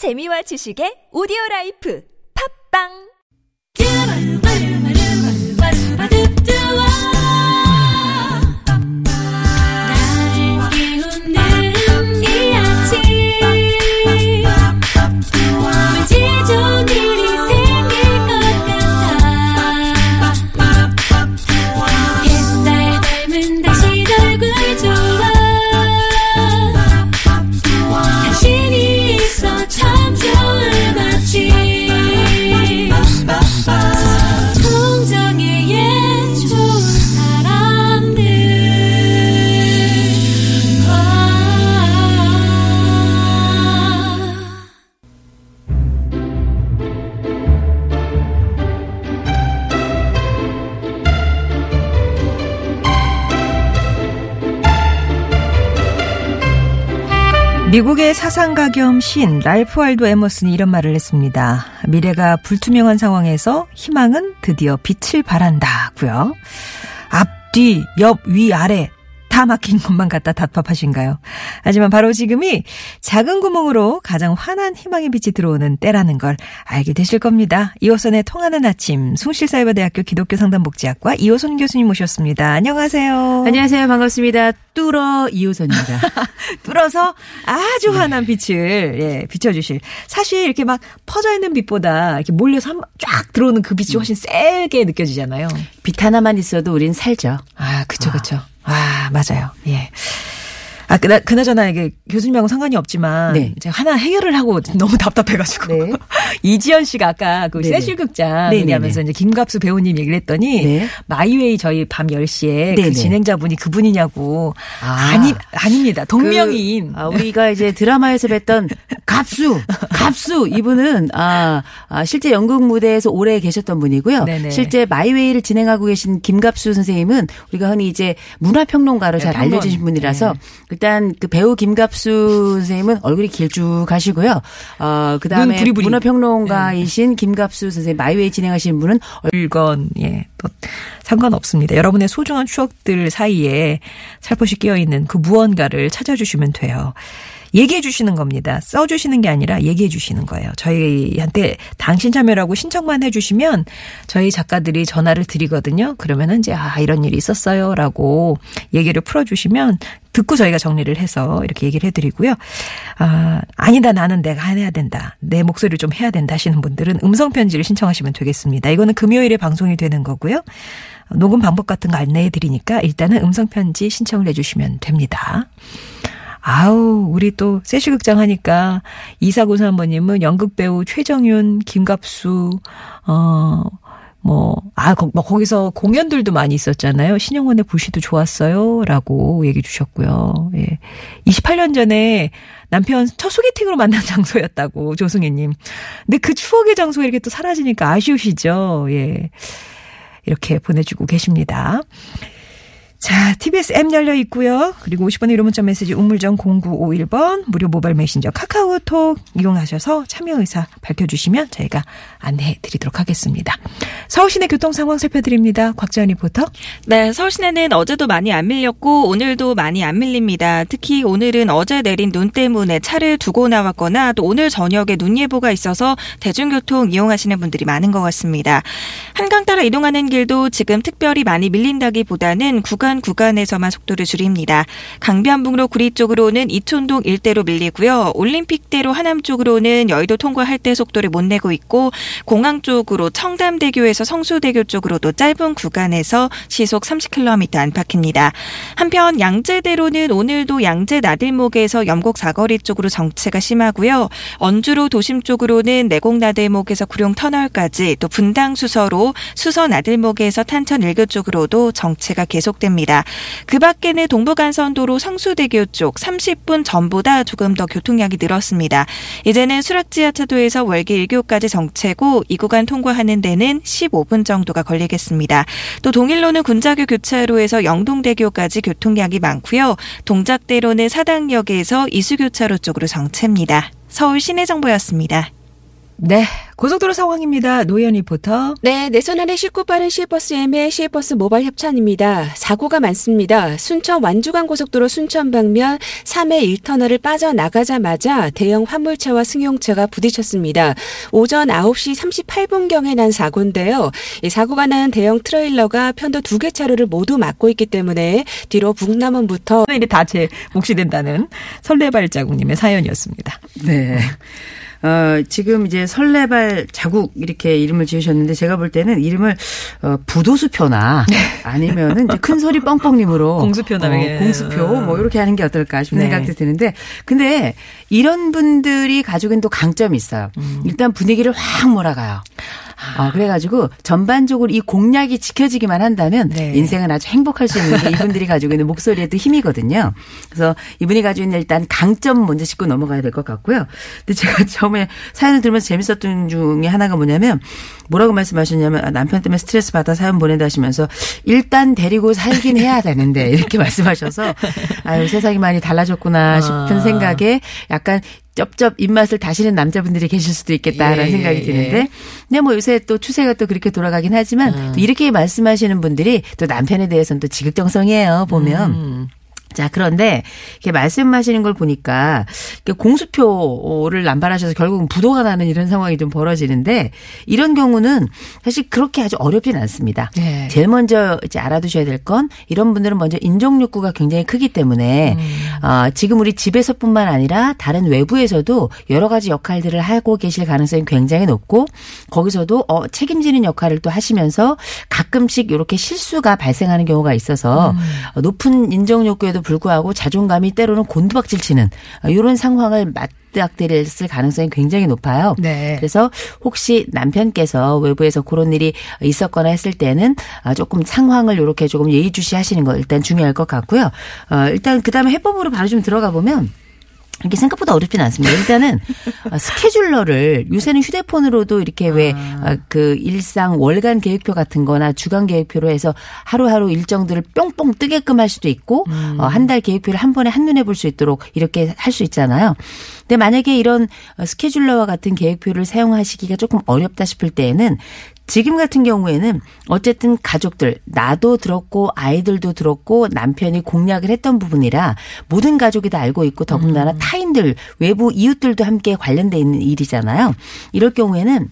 재미와 지식의 오디오 라이프. 팝빵 미국의 사상가 겸 시인 랄프 waldo 에머슨이 이런 말을 했습니다. 미래가 불투명한 상황에서 희망은 드디어 빛을 발한다고요. 앞, 뒤, 옆, 위, 아래 다 막힌 것만 갖다 답답하신가요? 하지만 바로 지금이 작은 구멍으로 가장 환한 희망의 빛이 들어오는 때라는 걸 알게 되실 겁니다. 이호선의 통하는 아침 숭실사이버대학교 기독교 상담복지학과 이호선 교수님 모셨습니다. 안녕하세요. 안녕하세요. 반갑습니다. 뚜러 이호선입니다. 뚫어서 아주 환한 빛을 예, 비춰주실. 사실 이렇게 막 퍼져 있는 빛보다 이렇게 몰려서 한- 쫙 들어오는 그 빛이 훨씬 세게 느껴지잖아요. 빛 하나만 있어도 우린 살죠. 아, 그쵸, 그쵸. 아, 맞아요. 예. 아, 그나, 그나저나 이게 교수님하고 상관이 없지만. 네. 제가 하나 해결을 하고 너무 답답해가지고. 네. 이지연 씨가 아까 그. 세실 극장 네네네. 얘기하면서 이제 김갑수 배우님 얘기를 했더니. 네. 마이웨이 저희 밤 10시에 그. 진행자분이 그분이냐고. 아. 아. 니 아닙니다. 동명이인. 그, 아, 우리가 이제 드라마에서 뵀던 갑수, 갑수 이분은 아, 아, 실제 연극 무대에서 오래 계셨던 분이고요. 네네. 실제 마이웨이를 진행하고 계신 김갑수 선생님은 우리가 흔히 이제 문화평론가로 네, 잘 평론. 알려주신 분이라서 네. 일단 그 배우 김갑수 선생님은 얼굴이 길쭉하시고요. 어, 그런 다음에. 문화평론가이신 김갑수 선생님 마이웨이 진행하시는 분은 물건, 예, 또 상관없습니다. 여러분의 소중한 추억들 사이에 살포시 끼어있는 그 무언가를 찾아주시면 돼요. 얘기해 주시는 겁니다. 써 주시는 게 아니라 얘기해 주시는 거예요. 저희한테 당신 참여라고 신청만 해 주시면 저희 작가들이 전화를 드리거든요. 그러면은 이제 아, 이런 일이 있었어요. 라고 얘기를 풀어 주시면 듣고 저희가 정리를 해서 이렇게 얘기를 해드리고요. 아, 아니다. 나는 내가 해야 된다. 내 목소리를 좀 해야 된다 하시는 분들은 음성편지를 신청하시면 되겠습니다. 이거는 금요일에 방송이 되는 거고요. 녹음 방법 같은 거 안내해 드리니까 일단은 음성편지 신청을 해 주시면 됩니다. 아우, 우리 또 세시극장 하니까 이사구사 한번님은 연극배우 최정윤, 김갑수, 어, 뭐, 아, 거, 뭐 거기서 공연들도 많이 있었잖아요. 신영원의 불시도 좋았어요. 라고 얘기해 주셨고요. 예. 28년 전에 남편 첫 소개팅으로 만난 장소였다고, 조승혜님. 근데 그 추억의 장소가 이렇게 또 사라지니까 아쉬우시죠? 예. 이렇게 보내주고 계십니다. 자, TBS 앱 열려 있고요. 그리고 50번의 유료 문자 메시지 우물정 0951번 무료 모바일 메신저 카카오 톡 이용하셔서 참여 의사 밝혀주시면 저희가 안내해 드리도록 하겠습니다. 서울 시내 교통 상황 살펴드립니다. 곽지연 리포터. 네, 서울 시내는 어제도 많이 안 밀렸고 오늘도 많이 안 밀립니다. 특히 오늘은 어제 내린 눈 때문에 차를 두고 나왔거나 또 오늘 저녁에 눈 예보가 있어서 대중교통 이용하시는 분들이 많은 것 같습니다. 한강 따라 이동하는 길도 지금 특별히 많이 밀린다기보다는 구간 구간에서만 속도를 줄입니다. 강변북로 구리 쪽으로는 이촌동 일대로 밀리고요. 올림픽 대로 하남 쪽으로는 여의도 통과할 때 속도를 못 내고 있고 공항 쪽으로 청담대교에서 성수대교 쪽으로도 짧은 구간에서 시속 30km 안팎입니다. 한편 양재대로는 오늘도 양재 나들목에서 염곡 사거리 쪽으로 정체가 심하고요. 언주로 도심 쪽으로는 내곡 나들목에서 구룡 터널까지 또 분당 수서로 수서 나들목에서 탄천 일교 쪽으로도 정체가 계속됩니다. 그 밖에는 동부간선도로 성수대교 쪽 30분 전보다 조금 더 교통량이 늘었습니다. 이제는 수락 지하차도에서 월계 1교까지 정체고 이 구간 통과하는 데는 15분 정도가 걸리겠습니다. 또 동일로는 군자교 교차로에서 영동대교까지 교통량이 많고요. 동작대로는 사당역에서 이수교차로 쪽으로 정체입니다. 서울 시내 정보였습니다. 네. 고속도로 상황입니다. 노현 리포터. 네, 내 손 안에 쉽고 빠른 시외버스 예매 시외버스 모바일 협찬입니다. 사고가 많습니다. 순천 완주간 고속도로 순천 방면 사매 1터널을 빠져나가자마자 대형 화물차와 승용차가 부딪혔습니다. 오전 9시 38분경에 난 사고인데요. 이 사고가 난 대형 트레일러가 편도 두 개 차로를 모두 막고 있기 때문에 뒤로 북남원부터 일이 다제 몫이 된다는 설레발자국님의 사연이었습니다. 네. 어, 지금 이제 설레발 자국 이렇게 이름을 지으셨는데 제가 볼 때는 이름을 어, 부도수표나 아니면은 이제 큰 소리 뻥뻥님으로 공수표나 어, 왜. 공수표 뭐 이렇게 하는 게 어떨까 싶은 네. 생각도 드는데 근데 이런 분들이 가지고는 또 강점이 있어요. 음. 일단 분위기를 확 몰아가요. 어, 그래가지고 전반적으로 이 공약이 지켜지기만 한다면 네. 인생은 아주 행복할 수 있는 게 이분들이 가지고 있는 목소리의 또 힘이거든요. 그래서 이분이 가지고 있는 일단 강점 먼저 짚고 넘어가야 될 것 같고요. 근데 제가 처음에 사연을 들으면서 재밌었던 중에 하나가 뭐냐면 뭐라고 말씀하셨냐면 아, 남편 때문에 스트레스 받아 사연 보낸다 하시면서 일단 데리고 살긴 해야 되는데 이렇게 말씀하셔서 아유 세상이 많이 달라졌구나 싶은 아. 생각에 약간 쩝쩝 입맛을 다시는 남자분들이 계실 수도 있겠다라는 예, 생각이 예. 드는데 근데 뭐 요새 또 추세가 또 그렇게 돌아가긴 하지만 음. 또 이렇게 말씀하시는 분들이 또 남편에 대해서는 또 지극정성이에요 보면 음. 자, 그런데 이렇게 말씀하시는 걸 보니까 공수표를 남발하셔서 결국은 부도가 나는 이런 상황이 좀 벌어지는데 이런 경우는 사실 그렇게 아주 어렵진 않습니다. 네. 제일 먼저 이제 알아두셔야 될 건 이런 분들은 먼저 인정 욕구가 굉장히 크기 때문에 어, 지금 우리 집에서뿐만 아니라 다른 외부에서도 여러 가지 역할들을 하고 계실 가능성이 굉장히 높고 거기서도 어, 책임지는 역할을 또 하시면서 가끔씩 이렇게 실수가 발생하는 경우가 있어서 어, 높은 인정 욕구에도 불구하고 자존감이 때로는 곤두박질 치는 어, 이런 상황을 맞닥뜨렸을 가능성이 굉장히 높아요. 네. 그래서 혹시 남편께서 외부에서 그런 일이 있었거나 했을 때는 아, 조금 상황을 이렇게 조금 예의주시하시는 거 일단 중요할 것 같고요. 어, 일단 그 다음에 해법으로 바로 좀 들어가 보면 이게 생각보다 어렵진 않습니다. 일단은 어, 스케줄러를 요새는 휴대폰으로도 이렇게 왜 그 일상 월간 계획표 같은 거나 주간 계획표로 해서 하루하루 일정들을 뿅뿅 뜨게끔 할 수도 있고 어, 한달 계획표를 한 번에 한눈에 볼 수 있도록 이렇게 할 수 있잖아요. 근데 만약에 이런 어, 스케줄러와 같은 계획표를 사용하시기가 조금 어렵다 싶을 때에는 지금 같은 경우에는 어쨌든 가족들 나도 들었고 아이들도 들었고 남편이 공약을 했던 부분이라 모든 가족이 다 알고 있고 더군다나 타인들 외부 이웃들도 함께 관련돼 있는 일이잖아요. 이럴 경우에는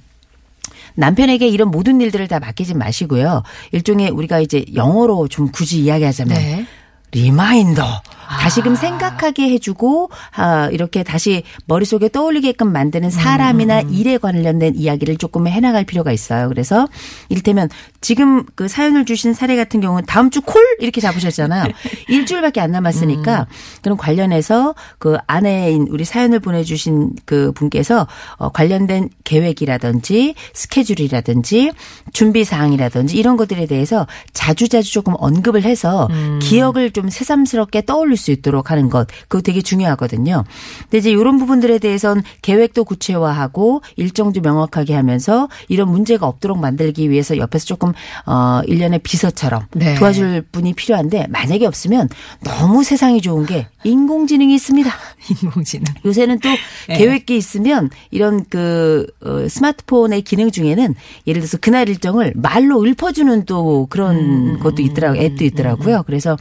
남편에게 이런 모든 일들을 다 맡기지 마시고요. 일종의 우리가 이제 영어로 좀 굳이 이야기하자면 네. reminder. 다시금 생각하게 해주고 아, 이렇게 다시 머릿속에 떠올리게끔 만드는 사람이나 일에 관련된 이야기를 조금 해나갈 필요가 있어요. 그래서 이를테면 지금 그 사연을 주신 사례 같은 경우는 다음 주로 이렇게 잡으셨잖아요. 일주일밖에 안 남았으니까 그런 관련해서 그 아내인 우리 사연을 보내주신 그 분께서 어, 관련된 계획이라든지 스케줄이라든지 준비 사항이라든지 이런 것들에 대해서 자주자주 조금 언급을 해서 기억을 좀 새삼스럽게 떠올릴 수 있도록 하는 것 그거 되게 중요하거든요. 근데 이제 이런 부분들에 대해서는 계획도 구체화하고 일정도 명확하게 하면서 이런 문제가 없도록 만들기 위해서 옆에서 조금 어 일련의 비서처럼 네. 도와줄 분이 필요한데 만약에 없으면 너무 세상이 좋은 게 인공지능이 있습니다. 인공지능. 요새는 또 네. 계획이 있으면 이런 그 어, 스마트폰의 기능 중에는 예를 들어서 그날 일정을 말로 읊어주는 또 그런 음, 것도 있더라고요. 앱도 있더라고요. 그래서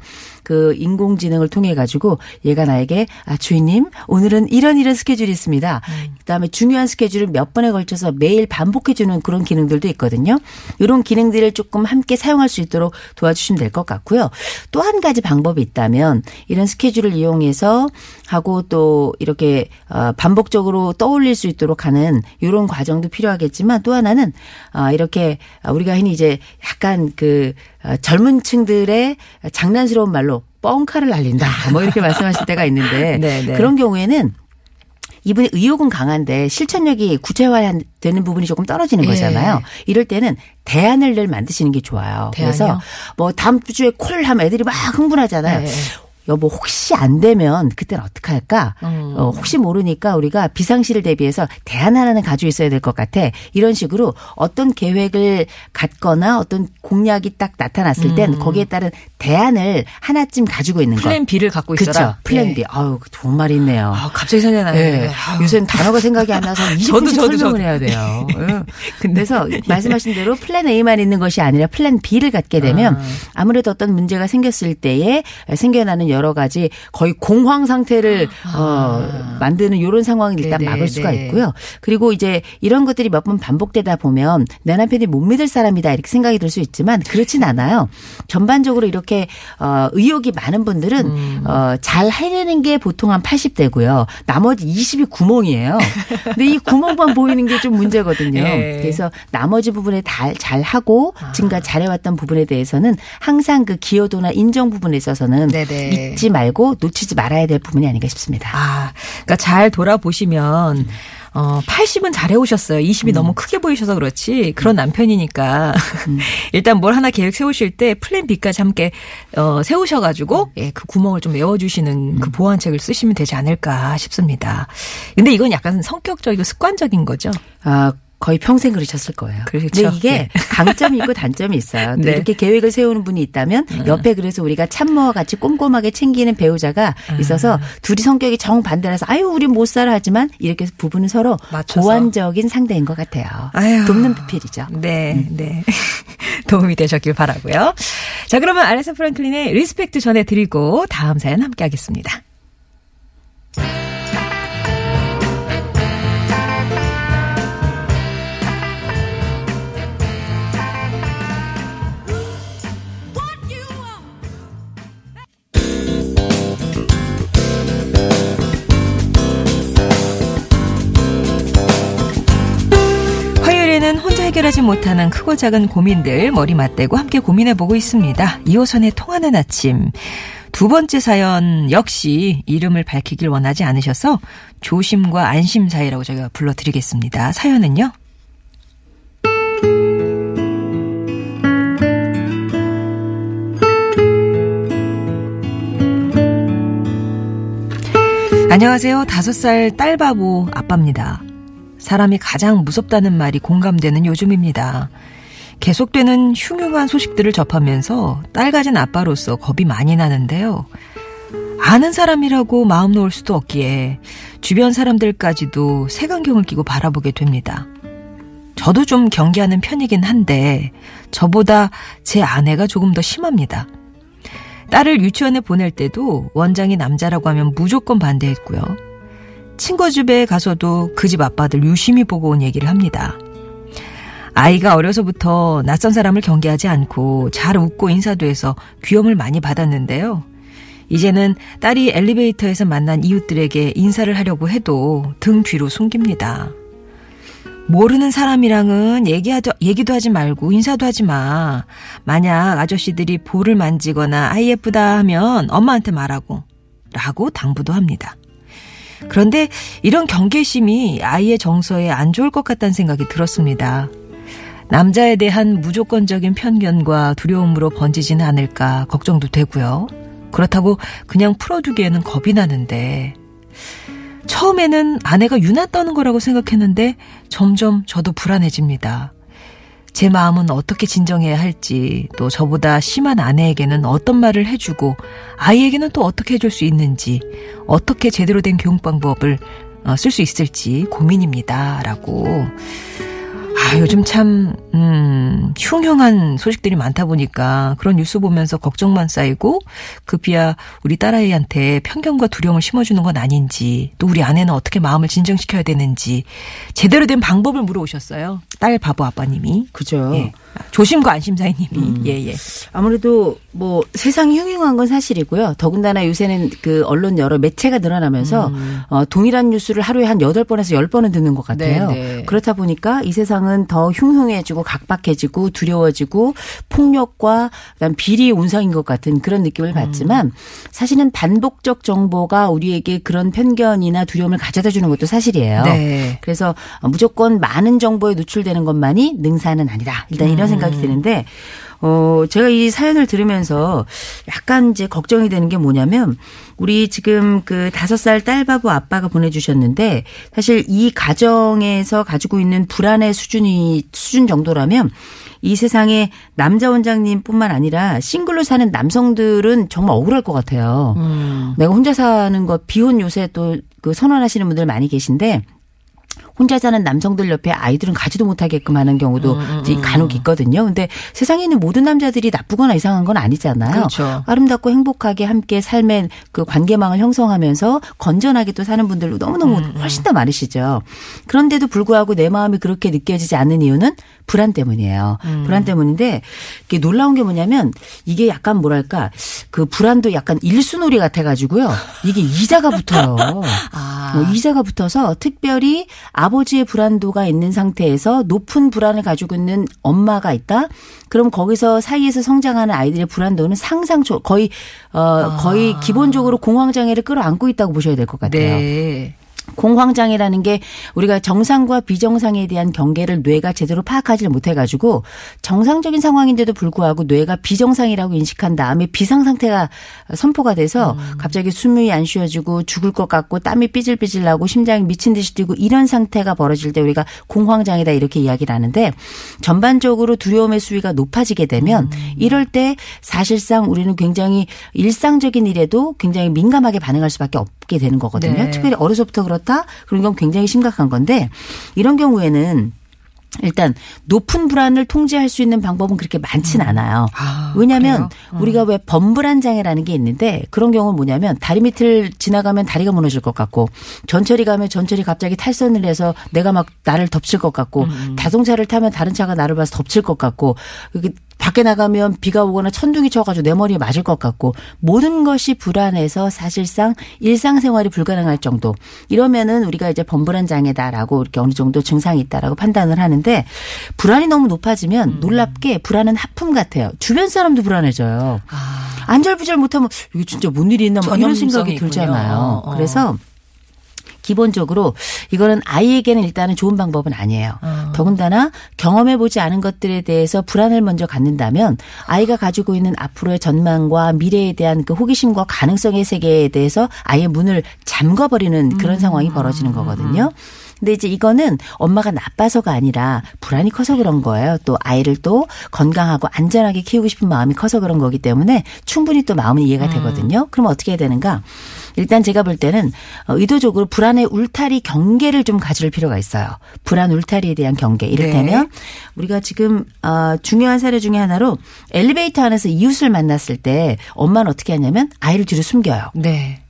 그 인공지능을 통해 가지고 얘가 나에게 아 주인님 오늘은 이런 이런 스케줄이 있습니다. 음. 그다음에 중요한 스케줄을 몇 번에 걸쳐서 매일 반복해 주는 그런 기능들도 있거든요. 이런 기능들을 조금 함께 사용할 수 있도록 도와주시면 될 것 같고요. 또 한 가지 방법이 있다면 이런 스케줄을 이용해서 하고 또 이렇게 어, 반복적으로 떠올릴 수 있도록 하는 이런 과정도 필요하겠지만 또 하나는 아, 이렇게 우리가 흔히 이제 약간 그 어, 젊은 층들의 장난스러운 말로 뻥카를 날린다. 뭐 이렇게 말씀하실 때가 있는데 네, 네. 그런 경우에는 이분의 의욕은 강한데 실천력이 구체화되는 부분이 조금 떨어지는 예. 거잖아요. 이럴 때는 대안을 늘 만드시는 게 좋아요. 그래서 대안이요? 뭐 다음 주에 콜 하면 애들이 막 흥분하잖아요. 네. 여보 혹시 안 되면 그때는 어떻게 할까? 음. 어, 혹시 모르니까 우리가 비상시를 대비해서 대안 하나는 가지고 있어야 될 것 같아. 이런 식으로 어떤 계획을 갖거나 어떤 공약이 딱 나타났을 땐 거기에 따른 대안을 하나쯤 가지고 있는 거. 음. 플랜 B를 갖고 있어라. 그렇죠. 플랜 예. B. 아유, 좋은 말이 있네요. 아, 갑자기 생각나네. 예. 아유. 요새는 단어가 생각이 안 나서 20분씩 저도, 설명을 저도. 해야 돼요. 예. 그래서 말씀하신 대로 플랜 A만 있는 것이 아니라 플랜 B를 갖게 되면 아무래도 어떤 문제가 생겼을 때에 생겨나는 여러 가지 거의 공황 상태를 어, 만드는 이런 상황을 일단 아. 네네, 막을 수가 네. 있고요. 그리고 이제 이런 것들이 몇 번 반복되다 보면 내 남편이 못 믿을 사람이다 이렇게 생각이 들 수 있지만 그렇진 않아요. 전반적으로 이렇게 어, 의욕이 많은 분들은 음. 어, 잘 해내는 게 보통 한 80대고요. 나머지 20이 구멍이에요. 근데 이 구멍만 보이는 게 좀 문제거든요. 예. 그래서 나머지 부분에 다 잘 하고 아. 지금까지 잘해왔던 부분에 대해서는 항상 그 기여도나 인정 부분에 있어서는 네네. 잊지 말고 놓치지 말아야 될 부분이 아닌가 싶습니다. 아, 그러니까 잘 돌아보시면 어 80은 잘해 오셨어요. 20이 너무 크게 보이셔서 그렇지. 그런 남편이니까 일단 뭘 하나 계획 세우실 때 플랜 B까지 함께 어 세우셔 가지고 예, 그 구멍을 좀 메워 주시는 그 보완책을 쓰시면 되지 않을까 싶습니다. 근데 이건 약간 성격적이고 습관적인 거죠. 아, 거의 평생 그러셨을 거예요. 그렇죠. 근데 이게 네. 강점이 있고 단점이 있어요. 또 네. 이렇게 계획을 세우는 분이 있다면 옆에 그래서 우리가 참모와 같이 꼼꼼하게 챙기는 배우자가 아. 있어서 둘이 성격이 정반대라서 아유 우리 못 살아 하지만 이렇게 부부는 서로 맞춰서. 보완적인 상대인 것 같아요. 아유. 돕는 비필이죠. 네, 네. 도움이 되셨길 바라고요. 자, 그러면 아레사 프랑클린의 Respect 전해드리고 다음 사연 함께 하겠습니다. 해결하지 못하는 크고 작은 고민들 머리 맞대고 함께 고민해보고 있습니다. 2호선의 통하는 아침. 두 번째 사연 역시 이름을 밝히길 원하지 않으셔서 조심과 안심 사이라고 저희가 불러드리겠습니다. 사연은요? 안녕하세요. 다섯 살 딸바보 아빠입니다. 사람이 가장 무섭다는 말이 공감되는 요즘입니다. 계속되는 흉흉한 소식들을 접하면서 딸 가진 아빠로서 겁이 많이 나는데요. 아는 사람이라고 마음 놓을 수도 없기에 주변 사람들까지도 색안경을 끼고 바라보게 됩니다. 저도 좀 경계하는 편이긴 한데 저보다 제 아내가 조금 더 심합니다. 딸을 유치원에 보낼 때도 원장이 남자라고 하면 무조건 반대했고요. 친구 집에 가서도 그 집 아빠들 유심히 보고 온 얘기를 합니다. 아이가 어려서부터 낯선 사람을 경계하지 않고 잘 웃고 인사도 해서 귀염을 많이 받았는데요. 이제는 딸이 엘리베이터에서 만난 이웃들에게 인사를 하려고 해도 등 뒤로 숨깁니다. 모르는 사람이랑은 얘기하도, 얘기도 하지 말고 인사도 하지 마. 만약 아저씨들이 볼을 만지거나 아이 예쁘다 하면 엄마한테 말하고. 라고 당부도 합니다. 그런데 이런 경계심이 아이의 정서에 안 좋을 것 같다는 생각이 들었습니다. 남자에 대한 무조건적인 편견과 두려움으로 번지지는 않을까 걱정도 되고요. 그렇다고 그냥 풀어두기에는 겁이 나는데 처음에는 아내가 유나 떠는 거라고 생각했는데 점점 저도 불안해집니다. 제 마음은 어떻게 진정해야 할지, 또 저보다 심한 아내에게는 어떤 말을 해주고, 아이에게는 또 어떻게 해줄 수 있는지, 어떻게 제대로 된 교육 방법을 어, 쓸수 있을지 고민입니다. 라고. 아, 요즘 참, 음, 흉흉한 소식들이 많다 보니까 그런 뉴스 보면서 걱정만 쌓이고 급이야 우리 딸아이한테 편견과 두려움을 심어주는 건 아닌지 또 우리 아내는 어떻게 마음을 진정시켜야 되는지 제대로 된 방법을 물어오셨어요. 딸 바보 아빠님이. 그죠. 예. 조심과 안심 사이님이. 예, 예. 아무래도 뭐 세상이 흉흉한 건 사실이고요. 더군다나 요새는 그 언론 여러 매체가 늘어나면서 어, 동일한 뉴스를 하루에 한 8번에서 10번은 듣는 것 같아요. 네, 네. 그렇다 보니까 이 세상은 더 흉흉해지고 각박해지고 두려워지고 폭력과 그다음 비리의 온상인 것 같은 그런 느낌을 받지만 사실은 반복적 정보가 우리에게 그런 편견이나 두려움을 가져다 주는 것도 사실이에요. 네. 그래서 무조건 많은 정보에 노출되는 것만이 능사는 아니다. 일단 이런 생각이 드는데 어, 제가 이 사연을 들으면서 약간 이제 걱정이 되는 게 뭐냐면 우리 지금 그 다섯 살 딸바보 아빠가 보내주셨는데 사실 이 가정에서 가지고 있는 불안의 수준이 수준 정도라면 이 세상에 남자 원장님뿐만 아니라 싱글로 사는 남성들은 정말 억울할 것 같아요. 내가 혼자 사는 거 비혼 요새 또 그 선언하시는 분들 많이 계신데 혼자 사는 남성들 옆에 아이들은 가지도 못하게끔 하는 경우도 음, 이제 간혹 있거든요. 근데 세상에 있는 모든 남자들이 나쁘거나 이상한 건 아니잖아요. 그렇죠. 아름답고 행복하게 함께 삶의 그 관계망을 형성하면서 건전하게 또 사는 분들도 너무너무 음, 훨씬 더 많으시죠. 그런데도 불구하고 내 마음이 그렇게 느껴지지 않는 이유는 불안 때문이에요. 음. 불안 때문인데 이게 놀라운 게 뭐냐면 이게 약간 뭐랄까 그 불안도 약간 일수놀이 같아가지고요. 이게 이자가 붙어요. 아. 뭐 이자가 붙어서 특별히 아버지의 불안도가 있는 상태에서 높은 불안을 가지고 있는 엄마가 있다. 그럼 거기서 사이에서 성장하는 아이들의 불안도는 상상 조 거의 어 거의 기본적으로 공황 장애를 끌어안고 있다고 보셔야 될 것 같아요. 네. 공황장애라는 게 우리가 정상과 비정상에 대한 경계를 뇌가 제대로 파악하지 못해가지고 정상적인 상황인데도 불구하고 뇌가 비정상이라고 인식한 다음에 비상 상태가 선포가 돼서 갑자기 숨이 안 쉬어지고 죽을 것 같고 땀이 삐질삐질 나고 심장이 미친 듯이 뛰고 이런 상태가 벌어질 때 우리가 공황장애다 이렇게 이야기를 하는데 전반적으로 두려움의 수위가 높아지게 되면 이럴 때 사실상 우리는 굉장히 일상적인 일에도 굉장히 민감하게 반응할 수밖에 없게 되는 거거든요. 네. 특별히 어려서부터 그 렇다 그런 건 굉장히 심각한 건데 이런 경우에는 일단 높은 불안을 통제할 수 있는 방법은 그렇게 많진 않아요. 아, 왜냐하면 그래요? 우리가 왜 범불안 장애라는 게 있는데 그런 경우는 뭐냐면 다리 밑을 지나가면 다리가 무너질 것 같고 전철이 가면 전철이 갑자기 탈선을 해서 내가 막 나를 덮칠 것 같고 자동차를 타면 다른 차가 나를 봐서 덮칠 것 같고 밖에 나가면 비가 오거나 천둥이 쳐가지고 내 머리에 맞을 것 같고 모든 것이 불안해서 사실상 일상생활이 불가능할 정도 이러면은 우리가 이제 범불안 장애다라고 이렇게 어느 정도 증상이 있다라고 판단을 하는데 불안이 너무 높아지면 놀랍게 불안은 하품 같아요. 주변 사람도 불안해져요. 안절부절 못하면 이게 진짜 뭔 일이 있나 막 이런 생각이 있군요. 들잖아요. 어. 그래서 기본적으로 이거는 아이에게는 일단은 좋은 방법은 아니에요. 어. 더군다나 경험해보지 않은 것들에 대해서 불안을 먼저 갖는다면 아이가 가지고 있는 앞으로의 전망과 미래에 대한 그 호기심과 가능성의 세계에 대해서 아예 문을 잠궈버리는 그런 음. 상황이 벌어지는 거거든요. 근데 이제 이거는 엄마가 나빠서가 아니라 불안이 커서 그런 거예요. 또 아이를 또 건강하고 안전하게 키우고 싶은 마음이 커서 그런 거기 때문에 충분히 또 마음은 음. 이해가 되거든요. 그럼 어떻게 해야 되는가? 일단 제가 볼 때는 어, 의도적으로 불안의 울타리 경계를 좀 가질 필요가 있어요. 불안 울타리에 대한 경계. 이를테면 네. 우리가 지금 어, 중요한 사례 중에 하나로 엘리베이터 안에서 이웃을 만났을 때 엄마는 어떻게 하냐면 아이를 뒤로 숨겨요. 네.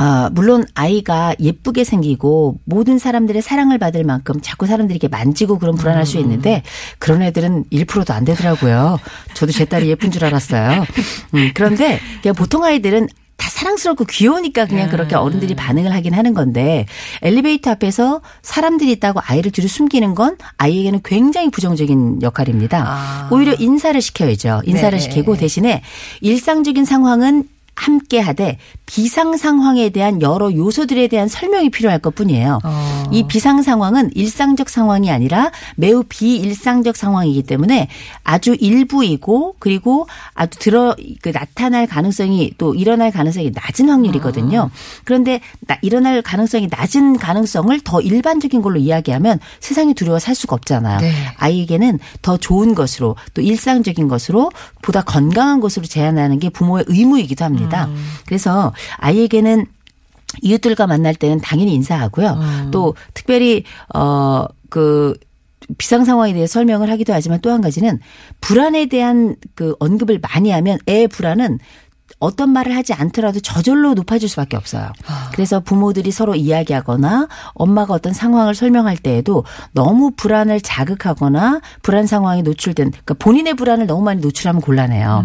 아, 물론 아이가 예쁘게 생기고 모든 사람들의 사랑을 받을 만큼 자꾸 사람들이 이렇게 만지고 그런 불안할 수 있는데 그런 애들은 1%도 안 되더라고요. 저도 제 딸이 예쁜 줄 알았어요. 음, 그런데 그냥 보통 아이들은 다 사랑스럽고 귀여우니까 그냥 그렇게 어른들이 반응을 하긴 하는 건데 엘리베이터 앞에서 사람들이 있다고 아이를 뒤로 숨기는 건 아이에게는 굉장히 부정적인 역할입니다. 아. 오히려 인사를 시켜야죠. 인사를 네. 시키고 대신에 일상적인 상황은 함께 하되 비상 상황에 대한 여러 요소들에 대한 설명이 필요할 것 뿐이에요. 어. 이 비상 상황은 일상적 상황이 아니라 매우 비일상적 상황이기 때문에 아주 일부이고 그리고 아주 들어 그 나타날 가능성이 또 일어날 가능성이 낮은 확률이거든요. 그런데 나- 일어날 가능성이 낮은 가능성을 더 일반적인 걸로 이야기하면 세상이 두려워 살 수가 없잖아요. 네. 아이에게는 더 좋은 것으로 또 일상적인 것으로 보다 건강한 것으로 제안하는 게 부모의 의무이기도 합니다. 그래서 아이에게는 이웃들과 만날 때는 당연히 인사하고요. 또 특별히 어그 비상 상황에 대해 설명을 하기도 하지만 또 한 가지는 불안에 대한 그 언급을 많이 하면 애의 불안은 어떤 말을 하지 않더라도 저절로 높아질 수밖에 없어요. 그래서 부모들이 서로 이야기하거나 엄마가 어떤 상황을 설명할 때에도 너무 불안을 자극하거나 불안 상황에 노출된 그러니까 본인의 불안을 너무 많이 노출하면 곤란해요.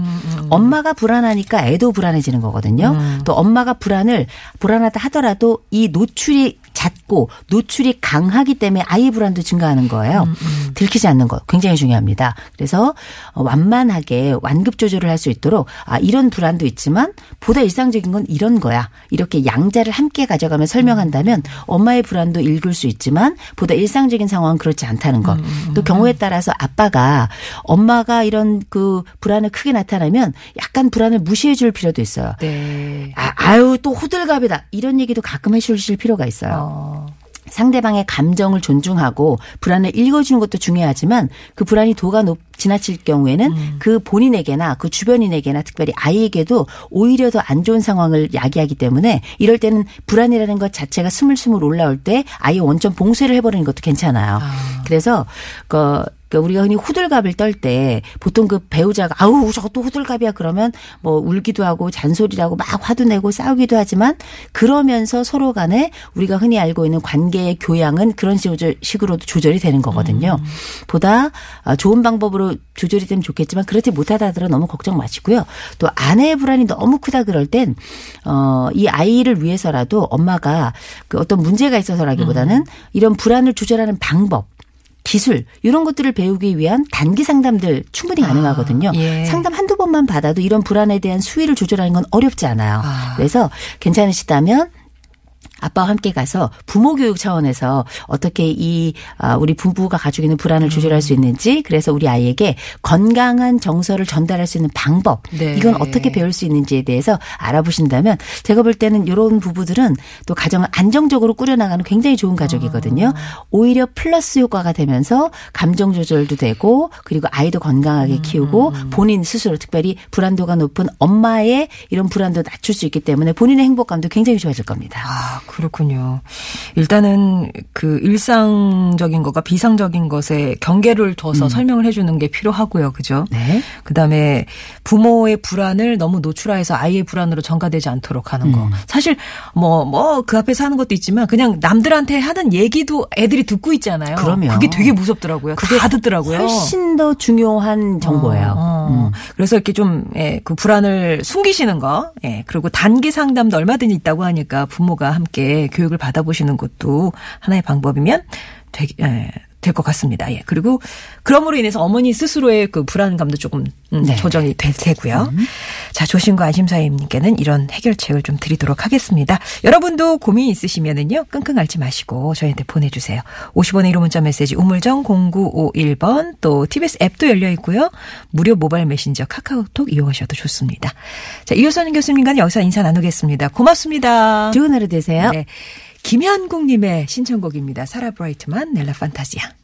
엄마가 불안하니까 애도 불안해지는 거거든요. 또 엄마가 불안을 불안하다 하더라도 이 노출이 잦고 노출이 강하기 때문에 아이 불안도 증가하는 거예요. 들키지 않는 거 굉장히 중요합니다. 그래서 어, 완만하게 완급 조절을 할 수 있도록 아 이런 불안도 있지만 보다 일상적인 건 이런 거야. 이렇게 양자를 함께 가져가며 설명한다면 엄마의 불안도 읽을 수 있지만 보다 일상적인 상황은 그렇지 않다는 거. 또 경우에 따라서 아빠가 엄마가 이런 그 불안을 크게 나타나면 약간 불안을 무시해 줄 필요도 있어요. 네. 아, 아유 또 호들갑이다 이런 얘기도 가끔 해 주실 필요가 있어요. 어. 상대방의 감정을 존중하고 불안을 읽어주는 것도 중요하지만 그 불안이 도가 높 지나칠 경우에는 그 본인에게나 그 주변인에게나 특별히 아이에게도 오히려 더 안 좋은 상황을 야기하기 때문에 이럴 때는 불안이라는 것 자체가 스물스물 올라올 때 아예 원천 봉쇄를 해버리는 것도 괜찮아요. 그래서 그 그러니까 우리가 흔히 호들갑을 떨 때 보통 그 배우자가 아우 저것도 호들갑이야 그러면 뭐 울기도 하고 잔소리를 하고 막 화도 내고 싸우기도 하지만 그러면서 서로 간에 우리가 흔히 알고 있는 관계의 교양은 그런 식으로- 식으로도 조절이 되는 거거든요. 보다 아, 좋은 방법으로 조절이 되면 좋겠지만 그렇지 못하다 하더라도 너무 걱정 마시고요. 또 아내의 불안이 너무 크다 그럴 땐 어, 이 아이를 위해서라도 엄마가 그 어떤 문제가 있어서라기보다는 이런 불안을 조절하는 방법 기술 이런 것들을 배우기 위한 단기 상담들 충분히 가능하거든요. 예. 상담 한두 번만 받아도 이런 불안에 대한 수위를 조절하는 건 어렵지 않아요. 아. 그래서 괜찮으시다면 아빠와 함께 가서 부모 교육 차원에서 어떻게 이 아, 우리 부부가 가지고 있는 불안을 조절할 수 있는지 그래서 우리 아이에게 건강한 정서를 전달할 수 있는 방법 네. 이건 어떻게 배울 수 있는지에 대해서 알아보신다면 제가 볼 때는 이런 부부들은 또 가정을 안정적으로 꾸려나가는 굉장히 좋은 가족이거든요. 오히려 플러스 효과가 되면서 감정 조절도 되고 그리고 아이도 건강하게 키우고 본인 스스로 특별히 불안도가 높은 엄마의 이런 불안도 낮출 수 있기 때문에 본인의 행복감도 굉장히 좋아질 겁니다. 아, 그렇군요. 일단은 그 일상적인 것과 비상적인 것에 경계를 둬서 설명을 해주는 게 필요하고요. 그죠? 네. 그 다음에 부모의 불안을 너무 노출화해서 아이의 불안으로 전가되지 않도록 하는 거. 사실 뭐, 뭐 그 앞에서 하는 것도 있지만 그냥 남들한테 하는 얘기도 애들이 듣고 있잖아요. 그럼요. 그게 되게 무섭더라고요. 그게 다 듣더라고요. 훨씬 더 중요한 정보예요. 어, 음. 그래서 이렇게 좀, 예, 그 불안을 숨기시는 거, 예, 그리고 단기 상담도 얼마든지 있다고 하니까 부모가 함께 교육을 받아보시는 것도 하나의 방법이면 되, 예, 될 것 같습니다. 예. 그리고 그럼으로 인해서 어머니 스스로의 그 불안감도 조금 음, 네. 조정이 될 테고요. 자, 조신과 안심사님께는 이런 해결책을 좀 드리도록 하겠습니다. 여러분도 고민 있으시면은요, 끙끙 앓지 마시고 저희한테 보내 주세요. 50원의 1호 문자 메시지 우물정 0951번 또 TBS 앱도 열려 있고요. 무료 모바일 메신저 카카오톡 이용하셔도 좋습니다. 자, 이효선 교수님과는 여기서 인사 나누겠습니다. 고맙습니다. 좋은 하루 되세요. 네. 김현국님의 신청곡입니다. 사라 브라이트만 넬라 판타지아.